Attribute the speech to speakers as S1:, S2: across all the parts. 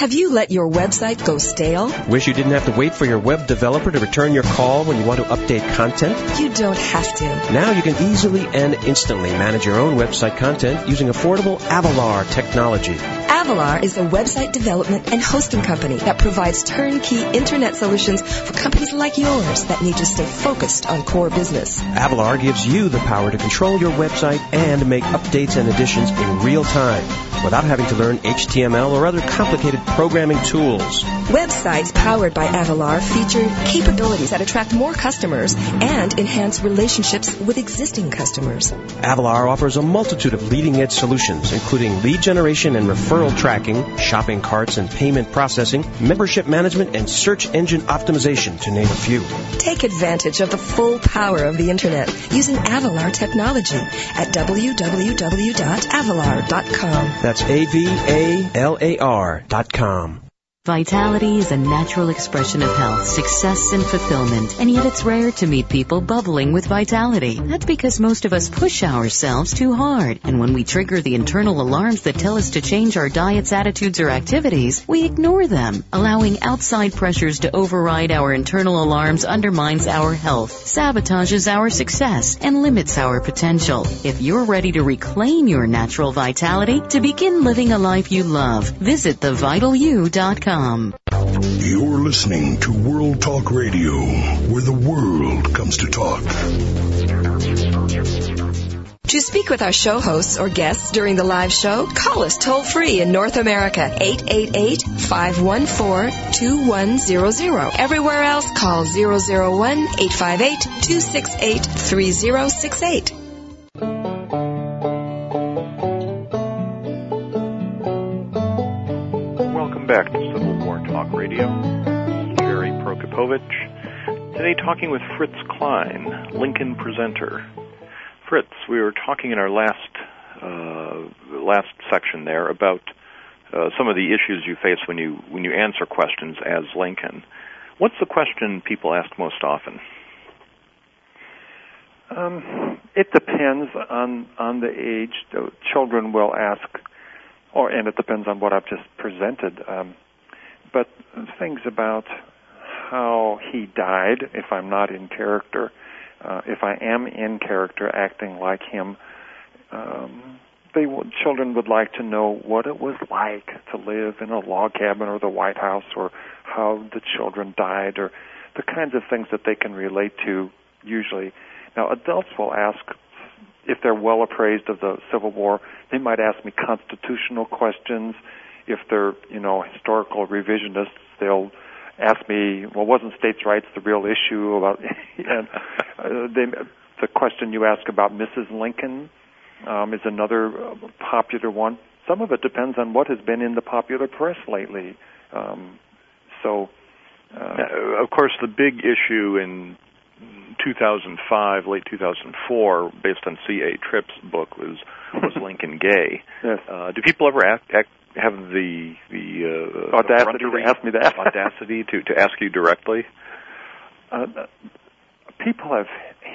S1: Have you let your website go stale?
S2: Wish you didn't have to wait for your web developer to return your call when you want to update content?
S1: You don't have to.
S2: Now you can easily and instantly manage your own website content using affordable Avalar technology.
S1: Avalar is a website development and hosting company that provides turnkey internet solutions for companies like yours that need to stay focused on core business.
S2: Avalar gives you the power to control your website and make updates and additions in real time without having to learn HTML or other complicated programming tools.
S1: Websites powered by Avalar feature capabilities that attract more customers and enhance relationships with existing customers.
S2: Avalar offers a multitude of leading edge solutions, including lead generation and referral tracking, shopping carts and payment processing, membership management, and search engine optimization, to name a few.
S1: Take advantage of the full power of the Internet using Avalar technology at www.avalar.com.
S2: That's A-V-A-L-A-R dot com.
S3: Vitality is a natural expression of health, success, and fulfillment, and yet it's rare to meet people bubbling with vitality. That's because most of us push ourselves too hard, and when we trigger the internal alarms that tell us to change our diets, attitudes, or activities, we ignore them. Allowing outside pressures to override our internal alarms undermines our health, sabotages our success, and limits our potential. If you're ready to reclaim your natural vitality, to begin living a life you love, visit thevitalu.com.
S4: You're listening to World Talk Radio, where the world comes to talk.
S1: To speak with our show hosts or guests during the live show, call us toll free in North America, 888-514-2100. Everywhere else, call 001-858-268-3068.
S5: Talk Radio. Gerry Prokopowicz. Today talking with Fritz Klein, Lincoln presenter. Fritz, we were talking in our last uh, last section there about uh, some of the issues you face when you when you answer questions as Lincoln. What's the question people ask most often?
S6: Um, it depends on on the age. Children will ask, or and it depends on what I've just presented. Um, but things about how he died, if I'm not in character, uh, if I am in character, acting like him. Um, they children would like to know what it was like to live in a log cabin or the White House, or how the children died, or the kinds of things that they can relate to. Usually, now adults will ask if they're well appraised of the Civil War. They might ask me constitutional questions. If they're you know historical revisionists, they'll ask me, well, wasn't states' rights the real issue about? and uh, they, the question you ask about Mrs. Lincoln um, is another uh, popular one. Some of it depends on what has been in the popular press lately. Um, so, uh,
S5: Now, of course, the big issue in 2005, late 2004, based on C.A. Tripp's book, was was Lincoln gay.
S6: yes.
S5: Uh, do people ever act, act, have the the uh,
S6: Audacity to ask me that?
S5: audacity to to ask you directly?
S6: uh, people have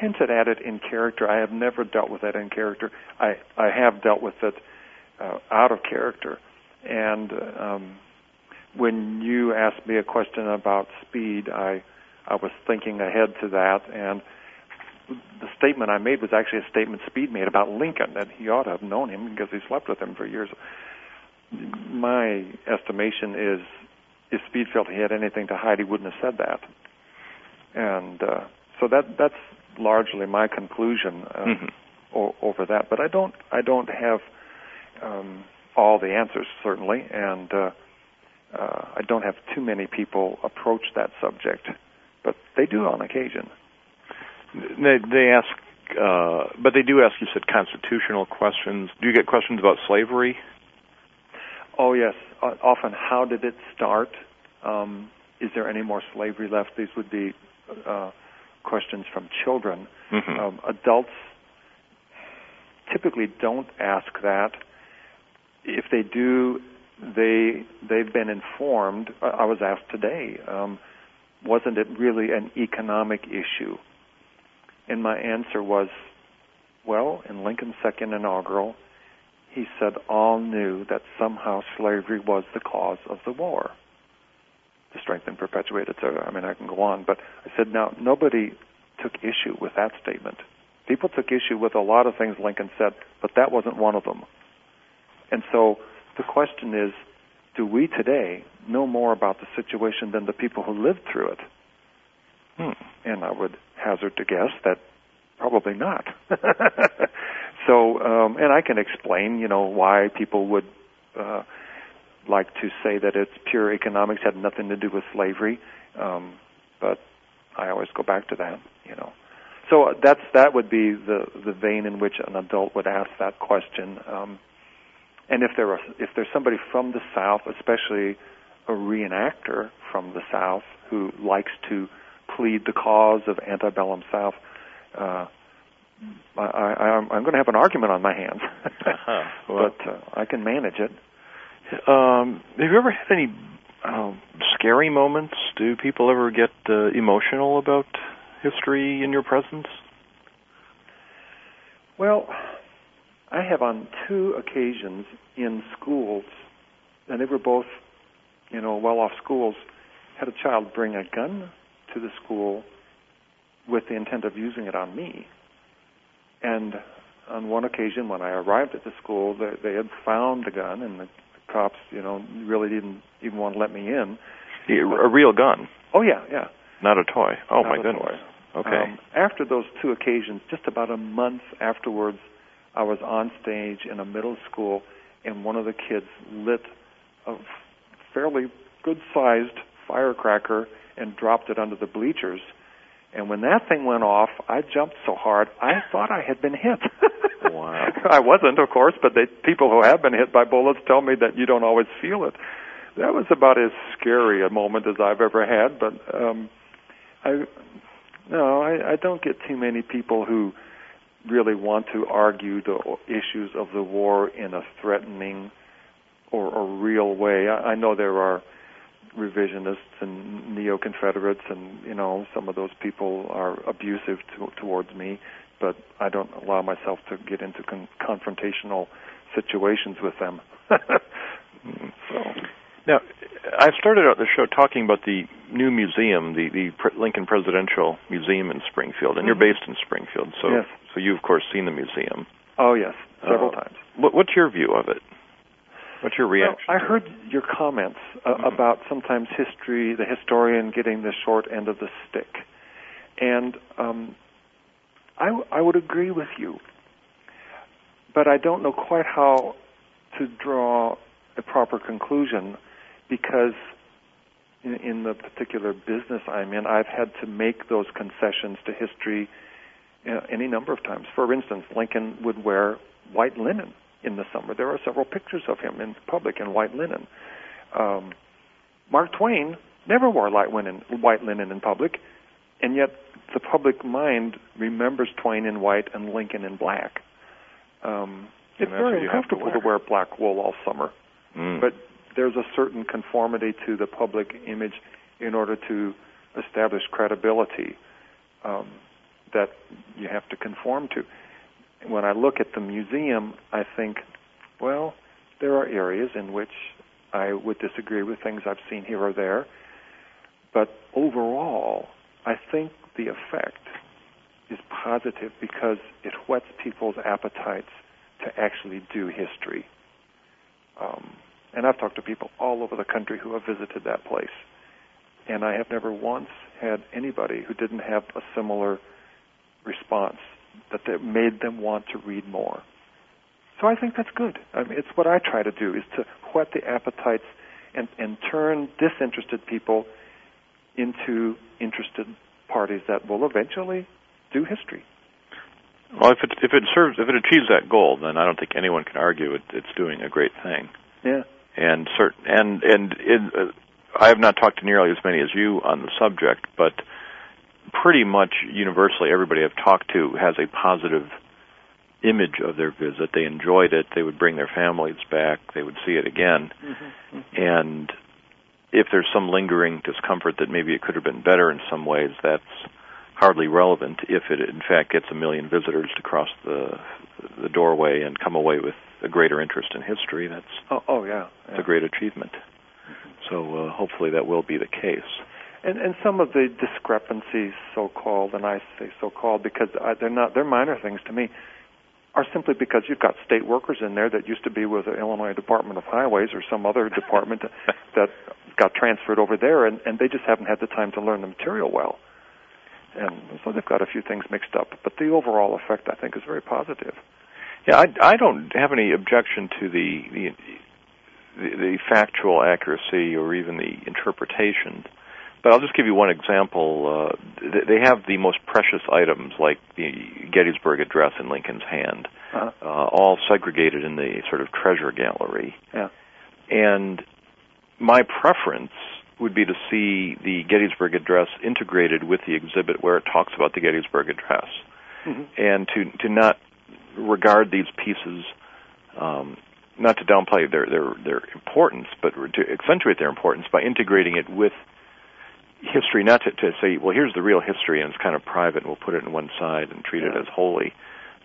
S6: hinted at it in character. I have never dealt with that in character. I I have dealt with it uh, out of character. And um, when you asked me a question about Speed, I I was thinking ahead to that, and the statement I made was actually a statement Speed made about Lincoln that he ought to have known him because he slept with him for years. My estimation is, if Speed felt he had anything to hide, he wouldn't have said that. And uh, so that that's largely my conclusion uh,
S5: Mhm.
S6: o- over that. But I don't I don't have um, all the answers certainly, and uh, uh, I don't have too many people approach that subject, but they do on occasion.
S5: They they ask, uh, but they do ask. You said constitutional questions. Do you get questions about slavery?
S6: Oh yes, uh, often how did it start? Um, is there any more slavery left? These would be uh, questions from children.
S5: Mhm.
S6: Um, adults typically don't ask that. If they do, they they've been informed. I I was asked today, um, wasn't it really an economic issue? And my answer was, well, in Lincoln's second inaugural, he said all knew that somehow slavery was the cause of the war to strengthen, perpetuate, etc. I mean, I can go on, but I said now nobody took issue with that statement. People took issue with a lot of things Lincoln said, but that wasn't one of them. And so the question is, do we today know more about the situation than the people who lived through it?
S5: Hmm.
S6: And I would hazard to guess that probably not. so, um, and I can explain, you know, why people would uh, like to say that it's pure economics had nothing to do with slavery, um, but I always go back to that, you know. So that's that would be the the vein in which an adult would ask that question. Um, and if there are, if there's somebody from the South, especially a reenactor from the South who likes to plead the cause of antebellum South, uh, I, I, I'm, I'm going to have an argument on my hands,
S5: uh-huh. well,
S6: but uh, I can manage it.
S5: Um, have you ever had any uh, scary moments? Do people ever get uh, emotional about history in your presence?
S6: Well, I have on two occasions in schools, and they were both, you know, well-off schools, had a child bring a gun to the school with the intent of using it on me. And on one occasion, when I arrived at the school, they, they had found the gun, and the cops, you know, really didn't even want to let me in.
S5: A real gun?
S6: Oh yeah, yeah.
S5: Not a toy. Oh
S6: Not
S5: my
S6: a
S5: goodness.
S6: toy.
S5: Okay.
S6: Um, after those two occasions, just about a month afterwards, I was on stage in a middle school, and one of the kids lit a fairly good-sized firecracker and dropped it under the bleachers. And when that thing went off, I jumped so hard I thought I had been hit.
S5: Wow.
S6: I wasn't, of course, but they, people who have been hit by bullets tell me that you don't always feel it. That was about as scary a moment as I've ever had. But um, I, no, I, I don't get too many people who really want to argue the issues of the war in a threatening or, or real way. I, I know there are revisionists and neo-Confederates, and you know some of those people are abusive to, towards me, but I don't allow myself to get into con- confrontational situations with them. so
S5: now, I started out the show talking about the new museum, the the Lincoln Presidential Museum in Springfield, and
S6: Mhm.
S5: you're based in Springfield, so
S6: Yes.
S5: so you've of course seen the museum.
S6: oh yes, several
S5: Uh,
S6: times.
S5: What, what's your view of it? What's your
S6: Well,
S5: reaction?
S6: I heard your comments uh,
S5: Mhm.
S6: about sometimes history, the historian getting the short end of the stick, and um, I, w- I would agree with you, but I don't know quite how to draw a proper conclusion because in, in the particular business I'm in, I've had to make those concessions to history uh, any number of times. For instance, Lincoln would wear white linen in the summer. There are several pictures of him in public in white linen. Um, Mark Twain never wore light linen, white linen in public, and yet the public mind remembers Twain in white and Lincoln in black. Um, it's very
S5: you have to
S6: uncomfortable to wear black wool all summer,
S5: Mm.
S6: but there's a certain conformity to the public image in order to establish credibility um, that you have to conform to. When I look at the museum, I think, well, there are areas in which I would disagree with things I've seen here or there, but overall, I think the effect is positive because it whets people's appetites to actually do history. Um, and I've talked to people all over the country who have visited that place. And I have never once had anybody who didn't have a similar response that that made them want to read more. So I think that's good. I mean, it's what I try to do is to whet the appetites and, and turn disinterested people into interested parties that will eventually do history.
S5: Well, if it if it serves if it achieves that goal, then I don't think anyone can argue it, it's doing a great thing.
S6: Yeah.
S5: And cert and and in, uh, I have not talked to nearly as many as you on the subject, but pretty much universally, everybody I've talked to has a positive image of their visit. They enjoyed it. They would bring their families back. They would see it again.
S6: Mm-hmm.
S5: And if there's some lingering discomfort that maybe it could have been better in some ways, that's hardly relevant if it in fact gets a million visitors to cross the the doorway and come away with a greater interest in history, that's
S6: oh, oh yeah,
S5: yeah. a great achievement. So uh, hopefully that will be the case.
S6: And and some of the discrepancies, so called, and I say so called because I, they're not they're minor things to me, are simply because you've got state workers in there that used to be with the Illinois Department of Highways or some other department that got transferred over there, and and they just haven't had the time to learn the material well. And so they've got a few things mixed up, but the overall effect I think is very positive.
S5: Yeah, I, I don't have any objection to the, the the the factual accuracy or even the interpretation. But I'll just give you one example. Uh, they have the most precious items, like the Gettysburg Address in Lincoln's hand, uh-huh. uh, all segregated in the sort of treasure gallery.
S6: Yeah.
S5: And my preference would be to see the Gettysburg Address integrated with the exhibit where it talks about the Gettysburg Address, mm-hmm. and to to not regard these pieces um, not to downplay their their their importance, but to accentuate their importance by integrating it with history. Not to, to say, well, here's the real history, and it's kind of private, and we'll put it in one side and treat it as holy,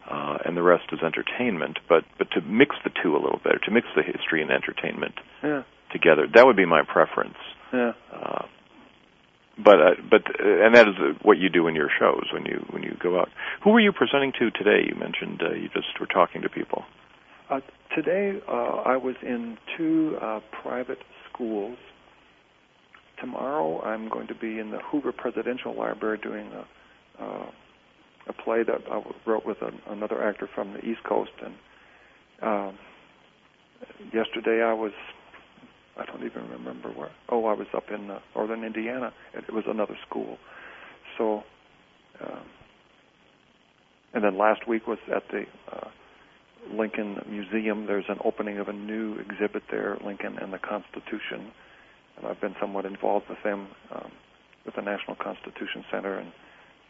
S5: uh, and the rest is entertainment. But but to mix the two a little bit, to mix the history and entertainment
S6: yeah.
S5: together. That would be my preference.
S6: Yeah. Uh,
S5: but uh, but uh, and that is uh, what you do in your shows when you when you go out. Who were you presenting to today? You mentioned uh, you just were talking to people.
S6: Uh, today, uh, I was in two uh, private schools. Tomorrow, I'm going to be in the Hoover Presidential Library doing a, uh, a play that I wrote with a, another actor from the East Coast. And uh, yesterday, I was I don't even remember where. Oh, I was up in uh, northern Indiana. It was another school. So, um, and then last week was at the uh, Lincoln Museum. There's an opening of a new exhibit there, Lincoln and the Constitution. And I've been somewhat involved with them, um, with the National Constitution Center, and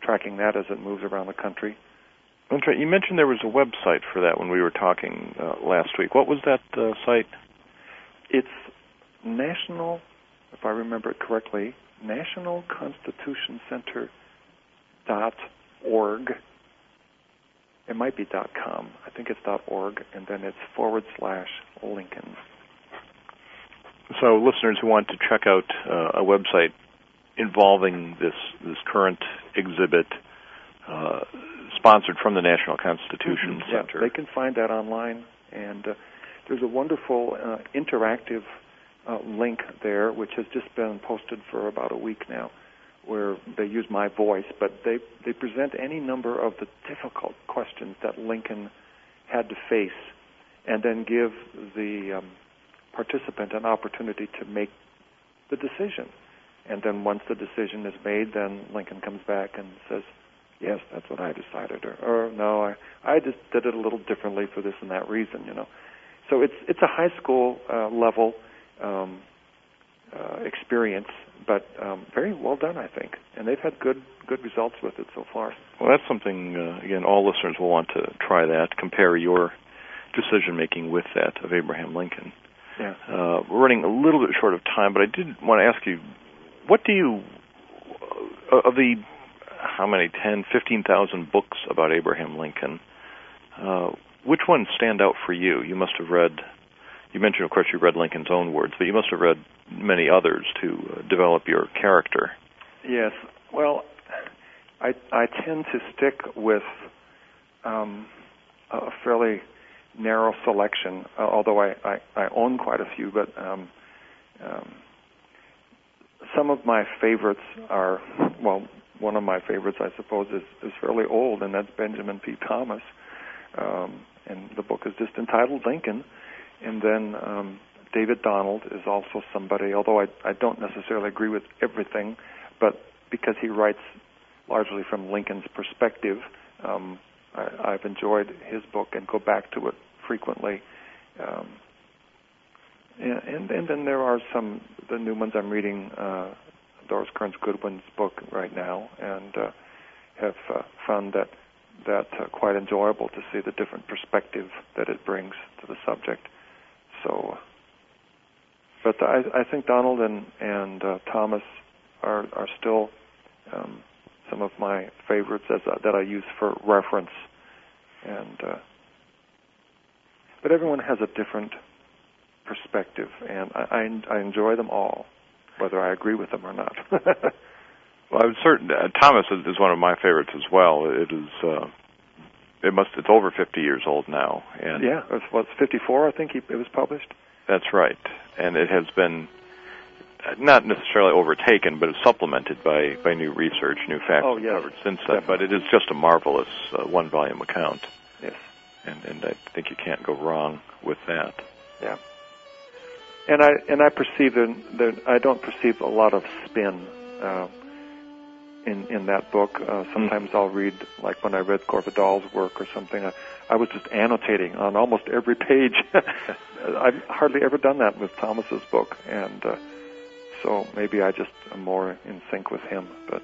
S6: tracking that as it moves around the country.
S5: That's right. You mentioned there was a website for that when we were talking uh, last week. What was that uh, site?
S6: It's National, if I remember it correctly, National Constitution Center dot org it might be .com. I think it's .org, and then it's forward slash Lincoln.
S5: So, listeners who want to check out uh, a website involving this this current exhibit, uh, sponsored from the National Constitution
S6: mm-hmm.
S5: Center,
S6: yeah, they can find that online, and uh, there's a wonderful uh, interactive uh, link there, which has just been posted for about a week now where they use my voice, but they they present any number of the difficult questions that Lincoln had to face, and then give the um, participant an opportunity to make the decision. And then once the decision is made, then Lincoln comes back and says, "Yes, that's what I decided," or, or "No, I I just did it a little differently for this and that reason." You know, so it's it's a high school uh, level. Um, uh, experience, but um, very well done, I think. And they've had good good results with it so far.
S5: Well, that's something uh, again. All listeners will want to try that. Compare your decision making with that of Abraham Lincoln.
S6: Yeah.
S5: Uh, we're running a little bit short of time, but I did want to ask you, what do you uh, of the how many ten, fifteen thousand books about Abraham Lincoln? Uh, which ones stand out for you? You must have read you mentioned, of course, you read Lincoln's own words, but you must have read many others to uh, develop your character.
S6: Yes. Well, I I tend to stick with um, a fairly narrow selection, uh, although I, I, I own quite a few. But um, um, some of my favorites are well, one of my favorites, I suppose, is is fairly old, and that's Benjamin P. Thomas. Um, and the book is just entitled Lincoln and then um, David Donald is also somebody, although I, I don't necessarily agree with everything, but because he writes largely from Lincoln's perspective, um, I, I've enjoyed his book and go back to it frequently. Um, and, and, then there are some the new ones I'm reading. Uh, Doris Kearns Goodwin's book right now, and uh, have uh, found that that uh, quite enjoyable to see the different perspective that it brings to the subject. So, but I, I think Donald and and uh, Thomas are are still um, some of my favorites as uh, that I use for reference, and uh, but everyone has a different perspective, and I, I, I enjoy them all, whether I agree with them or not.
S5: well, I'm certain uh, Thomas is, one of my favorites as well. It is. Uh, it must. It's over 50 years old now, and
S6: yeah, it was, was 54. I think he, it was published.
S5: That's right, and it has been uh, not necessarily overtaken, but it's supplemented by by new research, new facts
S6: oh, yes.
S5: discovered since then. But it is just a marvelous uh, one volume account.
S6: Yes,
S5: and and I think you can't go wrong with that.
S6: Yeah and I and I perceive that I don't perceive a lot of spin uh, in in that book. Uh, sometimes I'll read like when I read Dahl's work or something. I, I was just annotating on almost every page. I've hardly ever done that with Thomas's book, and uh, so maybe I just am more in sync with him. But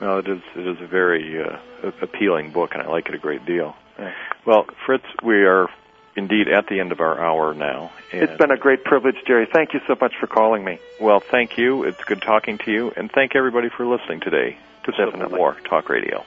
S5: well, it is it is a very uh, appealing book, and I like it a great deal.
S6: Yeah.
S5: Well, Fritz, we are indeed at the end of our hour now.
S6: It's been a great privilege, Gerry. Thank you so much for calling me.
S5: Well, thank you. It's good talking to you, and thank everybody for listening today to Civil War Talk Radio.